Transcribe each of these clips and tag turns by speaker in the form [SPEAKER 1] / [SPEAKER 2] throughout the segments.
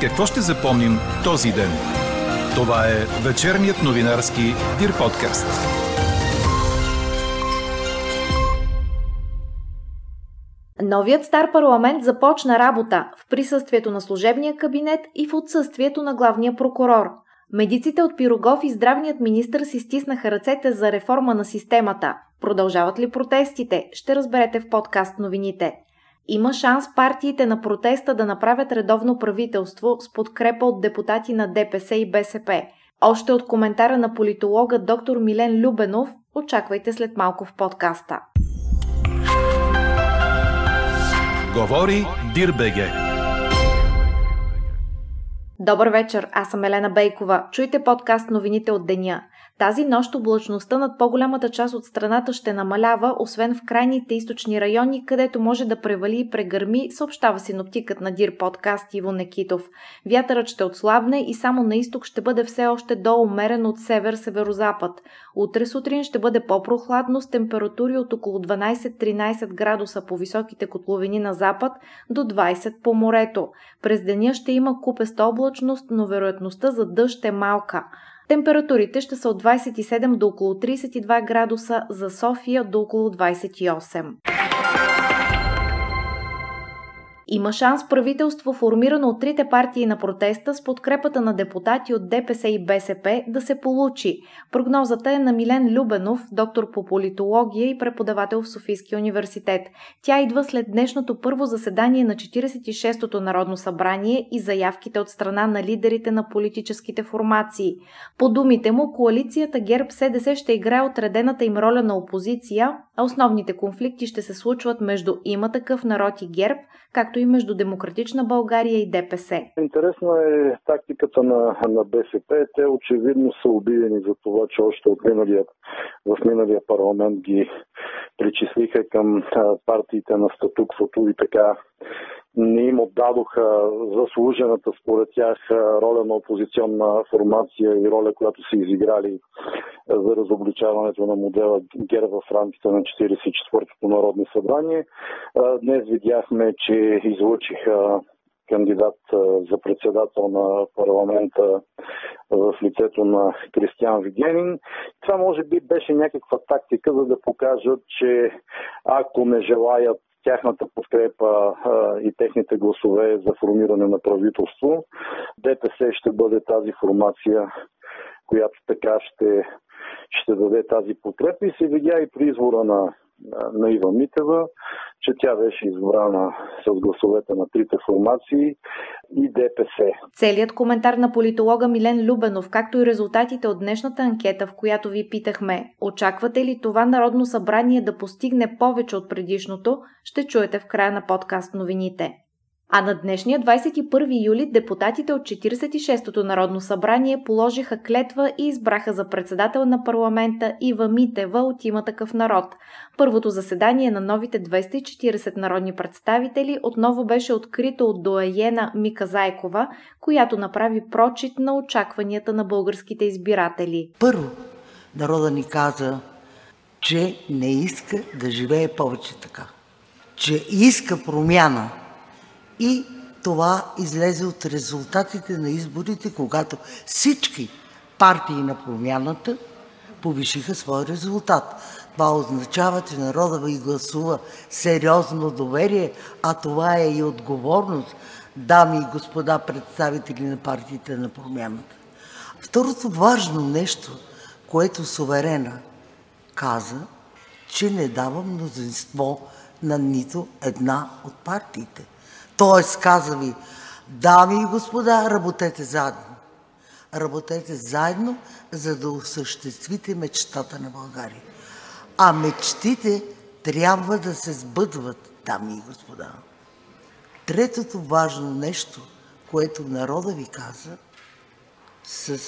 [SPEAKER 1] Какво ще запомним този ден? Това е вечерният новинарски Дир подкаст.
[SPEAKER 2] Новият стар парламент започна работа в присъствието на служебния кабинет и в отсъствието на главния прокурор. Медиците от Пирогов и здравният министр си стиснаха ръцете за реформа на системата. Продължават ли протестите? Ще разберете в подкаст новините. Има шанс партиите на протеста да направят редовно правителство с подкрепа от депутати на ДПС и БСП. Още от коментара на политолога доктор Милен Любенов очаквайте след малко в подкаста.
[SPEAKER 1] Говори Дирбеге.
[SPEAKER 2] Добър вечер, аз съм Елена Бейкова. Чуйте подкаст новините от деня. Тази нощ облачността над по-голямата част от страната ще намалява, освен в крайните източни райони, където може да превали и прегърми, съобщава синоптикът на Дир подкаст Иво Некитов. Вятърът ще отслабне и само на изток ще бъде все още до-умерен от север-северозапад. Утре сутрин ще бъде по-прохладно с температури от около 12-13 градуса по високите котловини на запад до 20 по морето. През деня ще има купеста облачност, но вероятността за дъжд е малка. Температурите ще са от 27 до около 32 градуса, за София до около 28. Има шанс правителство, формирано от трите партии на протеста с подкрепата на депутати от ДПС и БСП, да се получи. Прогнозата е на Милен Любенов, доктор по политология и преподавател в Софийския университет. Тя идва след днешното първо заседание на 46-то Народно събрание и заявките от страна на лидерите на политическите формации. По думите му, коалицията ГЕРБ-СДС ще играе отредената им роля на опозиция, а основните конфликти ще се случват между има такъв народ и ГЕРБ, както и между Демократична България и ДПС.
[SPEAKER 3] Интересна е тактиката на, на БСП. Те очевидно са обидени за това, че още от миналия, в миналия парламент ги причислиха към партиите на статуквото и така не им отдадоха заслужената според тях роля на опозиционна формация и роля, която са изиграли за разобличаването на модела ГЕР в рамките на 44-то Народно събрание. Днес видяхме, че излучиха кандидат за председател на парламента в лицето на Кристиан Вигенин. Това може би беше някаква тактика, за да покажат, че ако не желаят тяхната подкрепа и техните гласове за формиране на правителство. ДПС ще бъде тази формация, която така ще, ще даде тази подкрепа и се видя и при избора на на Ива Митева, че тя беше избрана с гласовете на трите формации и ДПС.
[SPEAKER 2] Целият коментар на политолога Милен Любенов, както и резултатите от днешната анкета, в която ви питахме, очаквате ли това Народно събрание да постигне повече от предишното, ще чуете в края на подкаст новините. А на днешния 21 юли депутатите от 46-то Народно събрание положиха клетва и избраха за председател на парламента Ива Митева от има такъв народ. Първото заседание на новите 240 народни представители отново беше открито от доаена Мика Зайкова, която направи прочит на очакванията на българските избиратели.
[SPEAKER 4] Първо, народа ни каза, че не иска да живее повече така. Че иска промяна – и това излезе от резултатите на изборите, когато всички партии на промяната повишиха своя резултат. Това означава, че народа ви гласува сериозно доверие, а това е и отговорност, дами и господа представители на партиите на промяната. Второто важно нещо, което суверена каза, че не дава мнозинство на нито една от партиите. Тоест, каза ви, дами и господа, работете заедно. Работете заедно, за да осъществите мечтата на България. А мечтите трябва да се сбъдват, дами и господа. Третото важно нещо, което народа ви каза, с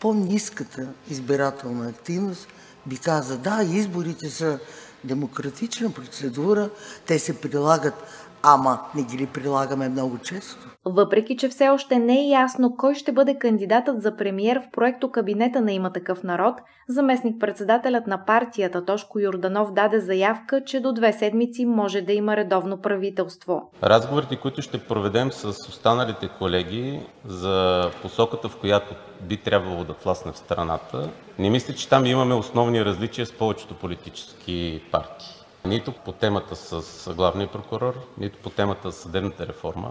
[SPEAKER 4] по-низката избирателна активност, ви каза, да, изборите са демократична процедура, те се прилагат ама не ги ли прилагаме много често?
[SPEAKER 2] Въпреки, че все още не е ясно кой ще бъде кандидатът за премиер в проекто кабинета на има такъв народ, заместник-председателят на партията Тошко Юрданов даде заявка, че до две седмици може да има редовно правителство.
[SPEAKER 5] Разговорите, които ще проведем с останалите колеги за посоката, в която би трябвало да власне в страната, не мисля, че там имаме основни различия с повечето политически партии. Нито по темата с главния прокурор, нито по темата за съдебната реформа,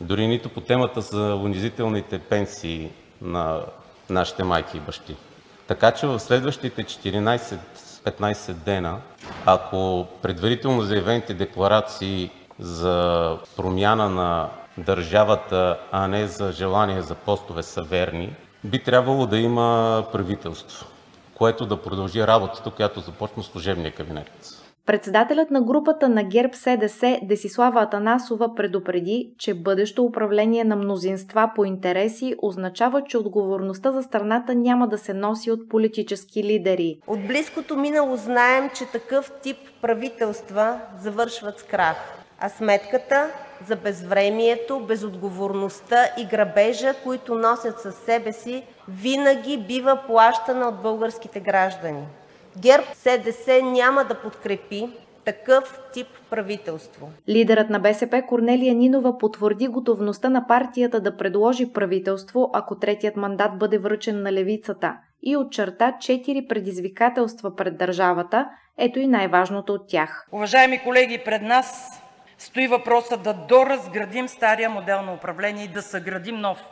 [SPEAKER 5] дори нито по темата за унизителните пенсии на нашите майки и бащи. Така че в следващите 14-15 дена, ако предварително заявените декларации за промяна на държавата, а не за желание за постове са верни, би трябвало да има правителство, което да продължи работата, която започна служебния кабинет.
[SPEAKER 2] Председателят на групата на ГЕРБ СДС Десислава Атанасова предупреди, че бъдещо управление на мнозинства по интереси означава, че отговорността за страната няма да се носи от политически лидери.
[SPEAKER 6] От близкото минало знаем, че такъв тип правителства завършват с крах, а сметката за безвремието, безотговорността и грабежа, които носят със себе си, винаги бива плащана от българските граждани. ГЕРБ-СДС няма да подкрепи такъв тип правителство.
[SPEAKER 2] Лидерът на БСП Корнелия Нинова потвърди готовността на партията да предложи правителство, ако третият мандат бъде връчен на левицата и очерта четири предизвикателства пред държавата, ето и най-важното от тях.
[SPEAKER 7] Уважаеми колеги, пред нас стои въпроса да доразградим стария модел на управление и да съградим нов,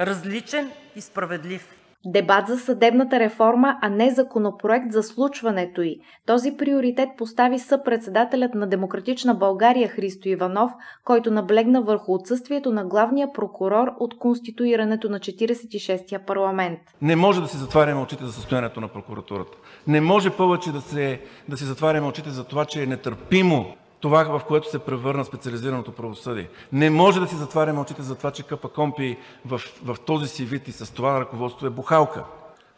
[SPEAKER 7] различен и справедлив.
[SPEAKER 2] Дебат за съдебната реформа, а не законопроект за случването й. Този приоритет постави съпредседателят на Демократична България Христо Иванов, който наблегна върху отсъствието на главния прокурор от конституирането на 46-я парламент.
[SPEAKER 8] Не може да си затваряме очите за състоянието на прокуратурата. Не може повече да, се, да си затваряме очите за това, че е нетърпимо това, в което се превърна специализираното правосъдие. Не може да си затваряме очите за това, че КПКОНПИ в, в този си вид и с това ръководство е бухалка.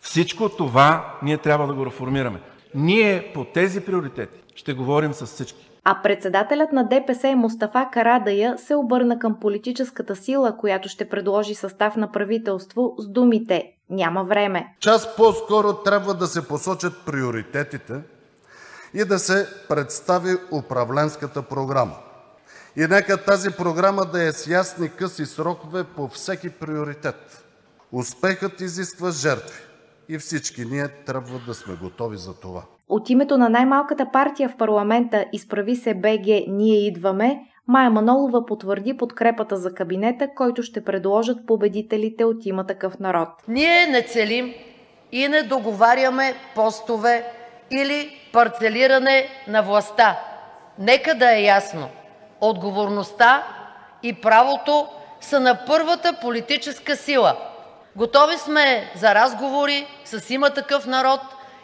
[SPEAKER 8] Всичко това ние трябва да го реформираме. Ние по тези приоритети ще говорим с всички.
[SPEAKER 2] А председателят на ДПС Мустафа Карадая се обърна към политическата сила, която ще предложи състав на правителство с думите «Няма време».
[SPEAKER 9] Час по-скоро трябва да се посочат приоритетите, и да се представи управленската програма. И нека тази програма да е с ясни къси срокове по всеки приоритет. Успехът изисква жертви и всички ние трябва да сме готови за това.
[SPEAKER 2] От името на най-малката партия в парламента Изправи се БГ Ние идваме, Майя Манолова потвърди подкрепата за кабинета, който ще предложат победителите от има такъв народ.
[SPEAKER 10] Ние не целим и не договаряме постове или парцелиране на властта. Нека да е ясно – отговорността и правото са на първата политическа сила. Готови сме за разговори с има такъв народ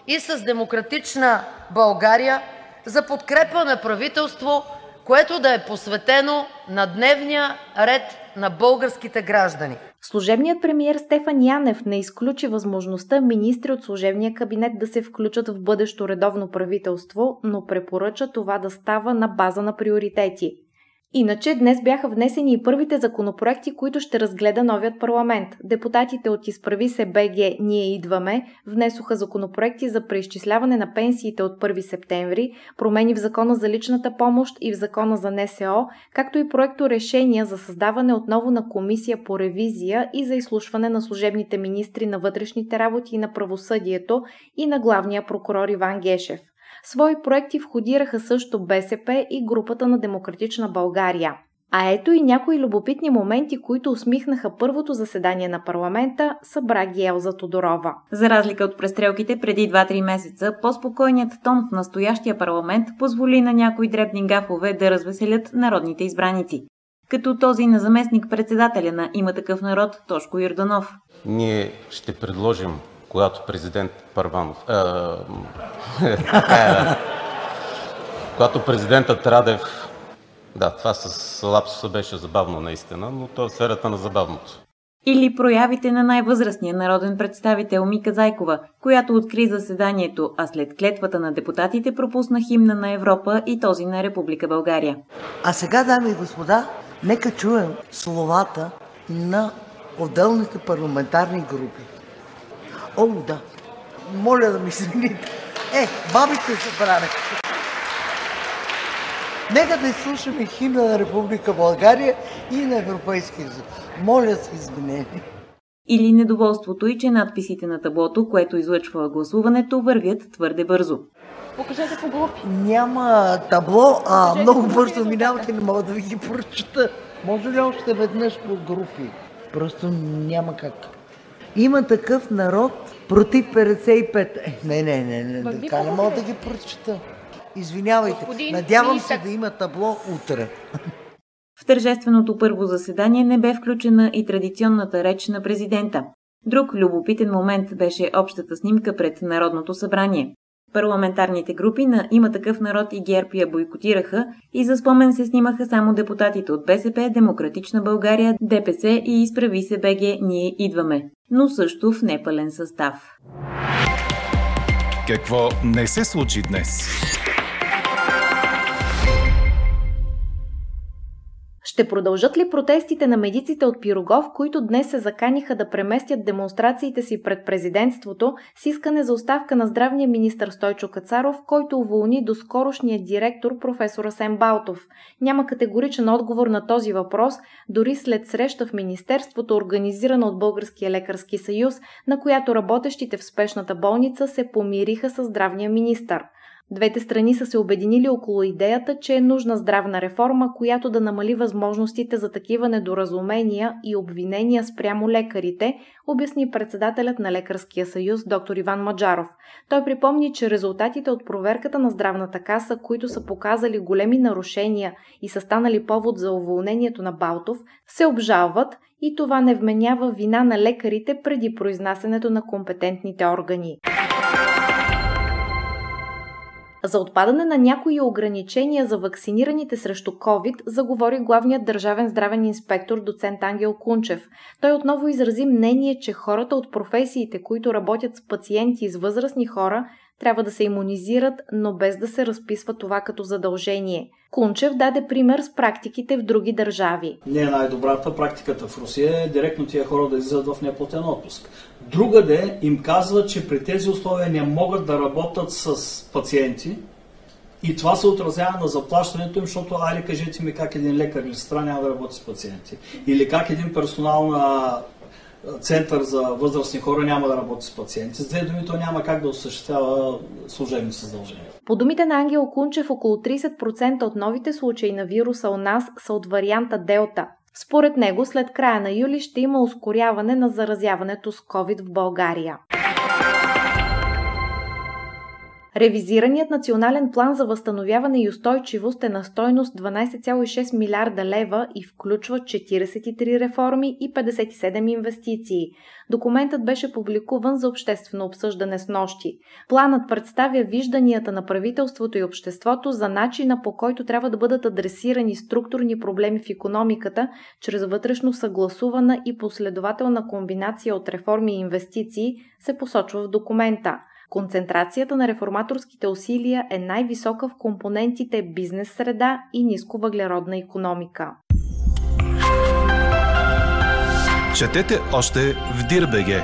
[SPEAKER 10] и с „Демократична България“ за подкрепа на правителство, което да е посветено на дневния ред на българските граждани.
[SPEAKER 2] Служебният премиер Стефан Янев не изключи възможността министри от служебния кабинет да се включат в бъдещо редовно правителство, но препоръча това да става на база на приоритети. Иначе днес бяха внесени и първите законопроекти, които ще разгледа новият парламент. Депутатите от Изправи се БГ Ние идваме внесоха законопроекти за преизчисляване на пенсиите от 1 септември, промени в Закона за личната помощ и в Закона за НСО, както и проекто решения за създаване отново на комисия по ревизия и за изслушване на служебните министри на вътрешните работи и на правосъдието и на главния прокурор Иван Гешев. Свои проекти входираха също БСП и групата на Демократична България. А ето и някои любопитни моменти, които усмихнаха първото заседание на парламента, събра ги Елза Тодорова.
[SPEAKER 11] За разлика от престрелките преди 2-3 месеца, по-спокойният тон в настоящия парламент позволи на някои дребни гафове да развеселят народните избраници. Като този на заместник председателя на има такъв народ Тошко Йорданов.
[SPEAKER 5] Ние ще предложим когато президент Първанов, когато президентът Радев, да, това с лапсуса беше забавно наистина, но то е в сферата на забавното.
[SPEAKER 11] Или проявите на най-възрастния народен представител Мика Зайкова, която откри заседанието, а след клетвата на депутатите пропусна химна на Европа и този на Република България.
[SPEAKER 4] А сега, дами и господа, нека чуем словата на отделните парламентарни групи. О, да. Моля да ми извините. Е, бабите се прави. Нека да изслушаме химна на Република България и на Европейския съюз. Моля се извинение.
[SPEAKER 11] Или недоволството и, че надписите на таблото, което излъчва гласуването, вървят твърде бързо.
[SPEAKER 12] Покажете по групи.
[SPEAKER 4] Няма табло, а много бързо минават и не мога да ви ги прочета. Може ли още веднъж по групи? Просто няма как. Има такъв народ против 55. Е, не, не, не, не, така не мога да ги прочета. Извинявайте,
[SPEAKER 12] Господин
[SPEAKER 4] надявам
[SPEAKER 12] министър.
[SPEAKER 4] се да има табло утре.
[SPEAKER 11] В тържественото първо заседание не бе включена и традиционната реч на президента. Друг любопитен момент беше общата снимка пред Народното събрание. Парламентарните групи на Има такъв народ и ГЕРБ я бойкотираха и за спомен се снимаха само депутатите от БСП, Демократична България, ДПС и Изправи се БГ Ние идваме, но също в непълен състав.
[SPEAKER 1] Какво не се случи днес?
[SPEAKER 2] Ще продължат ли протестите на медиците от Пирогов, които днес се заканиха да преместят демонстрациите си пред президентството с искане за оставка на здравния министр Стойчо Кацаров, който уволни до скорошния директор професор Асен Балтов? Няма категоричен отговор на този въпрос, дори след среща в Министерството, организирана от Българския лекарски съюз, на която работещите в спешната болница се помириха с здравния министр. Двете страни са се обединили около идеята, че е нужна здравна реформа, която да намали възможностите за такива недоразумения и обвинения спрямо лекарите, обясни председателят на Лекарския съюз доктор Иван Маджаров. Той припомни, че резултатите от проверката на здравната каса, които са показали големи нарушения и са станали повод за уволнението на Балтов, се обжалват и това не вменява вина на лекарите преди произнасянето на компетентните органи. За отпадане на някои ограничения за вакцинираните срещу COVID заговори главният държавен здравен инспектор доцент Ангел Кунчев. Той отново изрази мнение, че хората от професиите, които работят с пациенти с възрастни хора, трябва да се иммунизират, но без да се разписва това като задължение. Кунчев даде пример с практиките в други държави.
[SPEAKER 13] Не е най-добрата практиката в Русия е директно тия хора да излизат в неплатен отпуск. Другаде им казва, че при тези условия не могат да работят с пациенти и това се отразява на заплащането им, защото айде кажете ми как един лекар или сестра няма да работи с пациенти. Или как един персонал на център за възрастни хора няма да работи с пациенти. С две думи, то няма как да осъществява служебни задължения.
[SPEAKER 2] По думите на Ангел Кунчев, около 30% от новите случаи на вируса у нас са от варианта Делта. Според него, след края на юли ще има ускоряване на заразяването с COVID в България. Ревизираният национален план за възстановяване и устойчивост е на стойност 12,6 милиарда лева и включва 43 реформи и 57 инвестиции. Документът беше публикуван за обществено обсъждане с нощи. Планът представя вижданията на правителството и обществото за начина по който трябва да бъдат адресирани структурни проблеми в економиката чрез вътрешно съгласувана и последователна комбинация от реформи и инвестиции, се посочва в документа. Концентрацията на реформаторските усилия е най-висока в компонентите бизнес среда и нисковъглеродна економика.
[SPEAKER 1] Четете още в Дирбеге.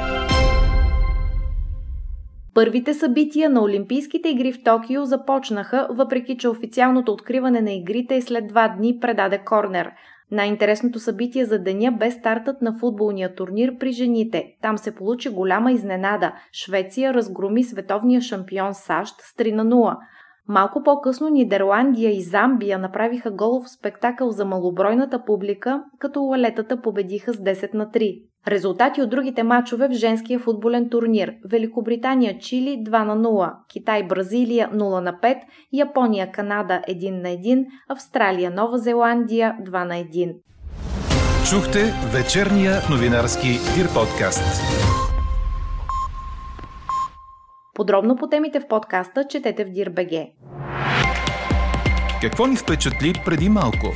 [SPEAKER 2] Първите събития на Олимпийските игри в Токио започнаха, въпреки че официалното откриване на игрите е след два дни предаде Корнер. Най-интересното събитие за деня бе стартът на футболния турнир при жените. Там се получи голяма изненада. Швеция разгроми световния шампион САЩ с 3 на 0. Малко по-късно Нидерландия и Замбия направиха голов спектакъл за малобройната публика, като лалетата победиха с 10 на 3. Резултати от другите матчове в женския футболен турнир. Великобритания Чили 2 на 0, Китай Бразилия 0 на 5, Япония Канада 1 на 1, Австралия Нова Зеландия 2 на 1.
[SPEAKER 1] Чухте вечерния новинарски Дир подкаст.
[SPEAKER 2] Подробно по темите в подкаста четете в Дирбеге.
[SPEAKER 1] Какво ни впечатли преди малко?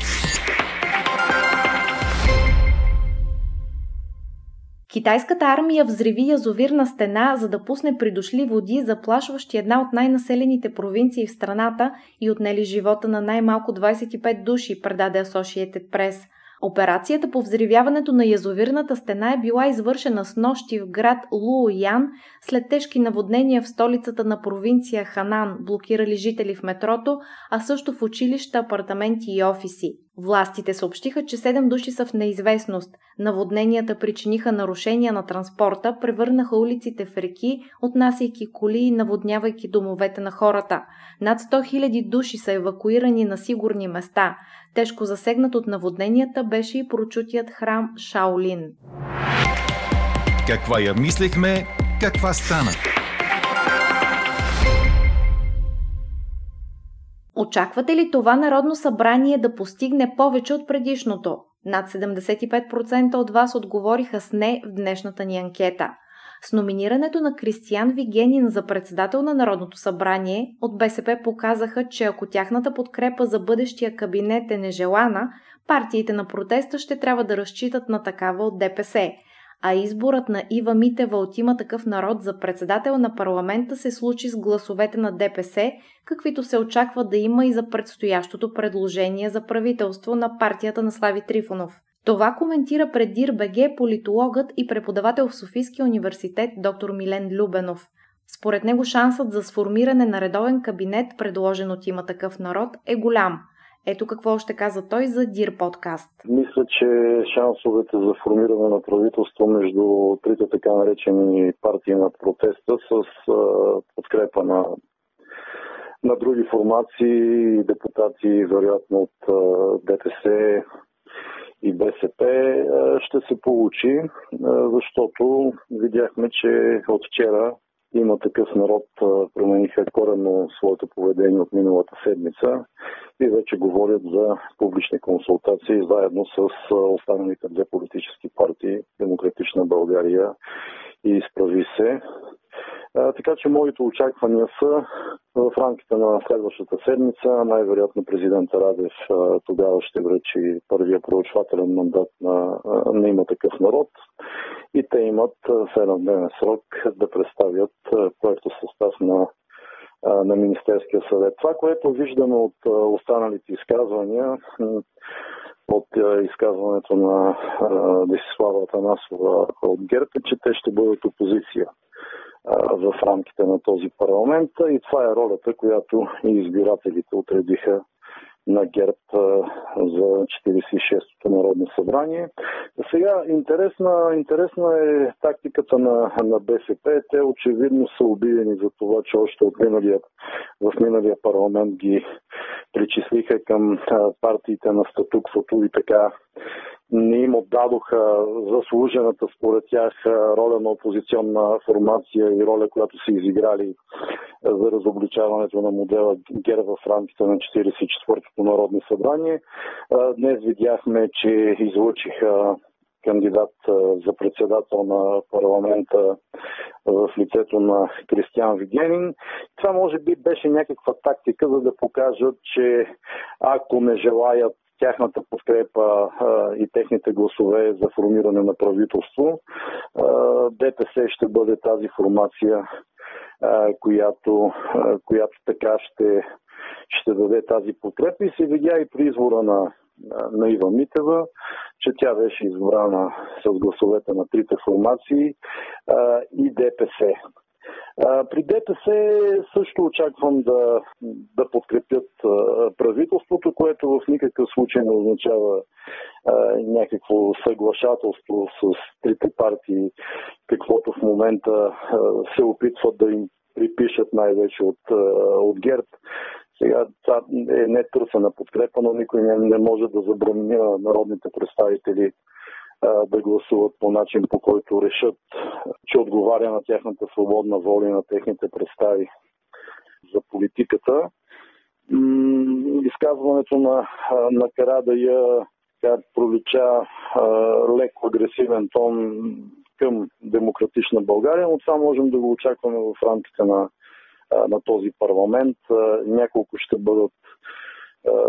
[SPEAKER 2] Китайската армия взриви язовирна стена, за да пусне придошли води, заплашващи една от най-населените провинции в страната и отнели живота на най-малко 25 души, предаде Associated Press. Операцията по взривяването на язовирната стена е била извършена с нощи в град Луоян след тежки наводнения в столицата на провинция Ханан, блокирали жители в метрото, а също в училища, апартаменти и офиси. Властите съобщиха, че 7 души са в неизвестност. Наводненията причиниха нарушения на транспорта, превърнаха улиците в реки, отнасяйки коли и наводнявайки домовете на хората. Над 100 000 души са евакуирани на сигурни места. Тежко засегнат от наводненията беше и прочутият храм Шаолин.
[SPEAKER 1] Каква я мислехме, каква стана?
[SPEAKER 2] Очаквате ли това Народно събрание да постигне повече от предишното? Над 75% от вас отговориха с не в днешната ни анкета. С номинирането на Кристиян Вигенин за председател на Народното събрание от БСП показаха, че ако тяхната подкрепа за бъдещия кабинет е нежелана, партиите на протеста ще трябва да разчитат на такава от ДПС – а изборът на Ива Митева от има такъв народ за председател на парламента се случи с гласовете на ДПС, каквито се очаква да има и за предстоящото предложение за правителство на партията на Слави Трифонов. Това коментира пред Дир БГ политологът и преподавател в Софийския университет доктор Милен Любенов. Според него шансът за сформиране на редовен кабинет, предложен от има такъв народ, е голям – ето какво ще каза той за Дир подкаст.
[SPEAKER 3] Мисля, че шансовете за формиране на правителство между трите така наречени партии на протеста с подкрепа на, на други формации, депутати, вероятно от ДПС и БСП, ще се получи, защото видяхме, че от вчера има такъв народ промениха коренно своето поведение от миналата седмица и вече говорят за публични консултации заедно с останалите две политически партии Демократична България и Изправи се. Така че моите очаквания са в рамките на следващата седмица. Най-вероятно президент Радев тогава ще връчи първия проучвателен мандат на, на има такъв народ и те имат 7-дневен срок да представят проекто състав на на Министерския съвет. Това, което виждаме от останалите изказвания, от изказването на Десислава Атанасова от ГЕРБ, е, че те ще бъдат опозиция в рамките на този парламент и това е ролята, която и избирателите отредиха на ГЕРБ за 46-то Народно събрание. Сега интересна, интересна е тактиката на, на БСП. Те очевидно са убиени за това, че още от миналия, в миналия парламент ги причислиха към партиите на статуквото и така не им отдадоха заслужената според тях роля на опозиционна формация и роля, която са изиграли за разобличаването на модела ГЕР в рамките на 44-то Народно събрание. Днес видяхме, че излучиха кандидат за председател на парламента в лицето на Кристиан Вигенин. Това може би беше някаква тактика, за да покажат, че ако не желаят тяхната подкрепа и техните гласове за формиране на правителство. ДПС ще бъде тази формация, която, която така ще, ще даде тази подкрепа и се видя и при избора на, на Ива Митева, че тя беше избрана с гласовете на трите формации а, и ДПС. При ДПС също очаквам да, да подкрепят правителството, което в никакъв случай не означава някакво съглашателство с трите партии, каквото в момента се опитват да им припишат най-вече от, от ГЕРБ. Сега това е не търсена подкрепа, но никой не, не може да забрани на народните представители да гласуват по начин, по който решат, че отговаря на тяхната свободна воля и на техните представи за политиката. Изказването на, на Карадая как пролича леко агресивен тон към демократична България, но това можем да го очакваме в рамките на, на този парламент. Няколко ще бъдат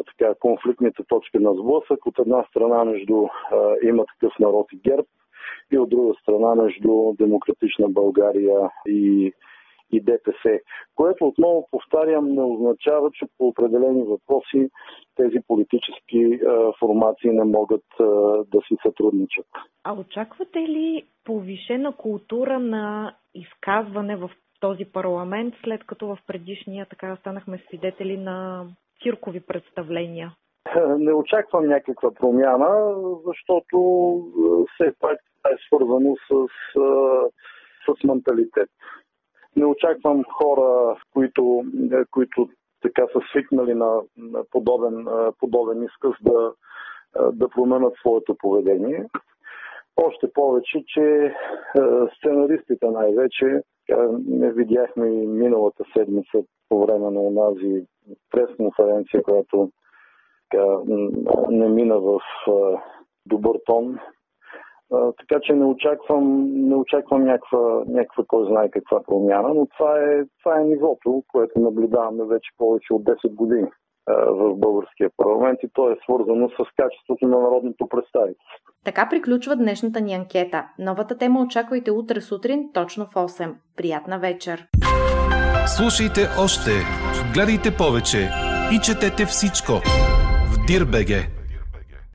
[SPEAKER 3] така, конфликтните точки на сблъсък. От една страна между има такъв народ и ГЕРБ и от друга страна между Демократична България и и ДПС, което отново повтарям не означава, че по определени въпроси тези политически е, формации не могат е, да си сътрудничат.
[SPEAKER 2] А очаквате ли повишена култура на изказване в този парламент, след като в предишния така станахме свидетели на циркови представления?
[SPEAKER 3] Не очаквам някаква промяна, защото все пак е свързано с, с менталитет. Не очаквам хора, които, които така са свикнали на, на подобен, подобен изказ да, да променят своето поведение. Още повече, че сценаристите най-вече, не видяхме и миналата седмица по време на онази прес-конференция, която така, не мина в добър тон. Така че не очаквам, не очаквам някаква, някаква кой знае каква промяна, но това е, това е нивото, което наблюдаваме вече повече от 10 години в българския парламент и то е свързано с качеството на народното представителство.
[SPEAKER 2] Така приключва днешната ни анкета. Новата тема очаквайте утре сутрин, точно в 8. Приятна вечер!
[SPEAKER 1] Слушайте още, гледайте повече и четете всичко в Дирбеге.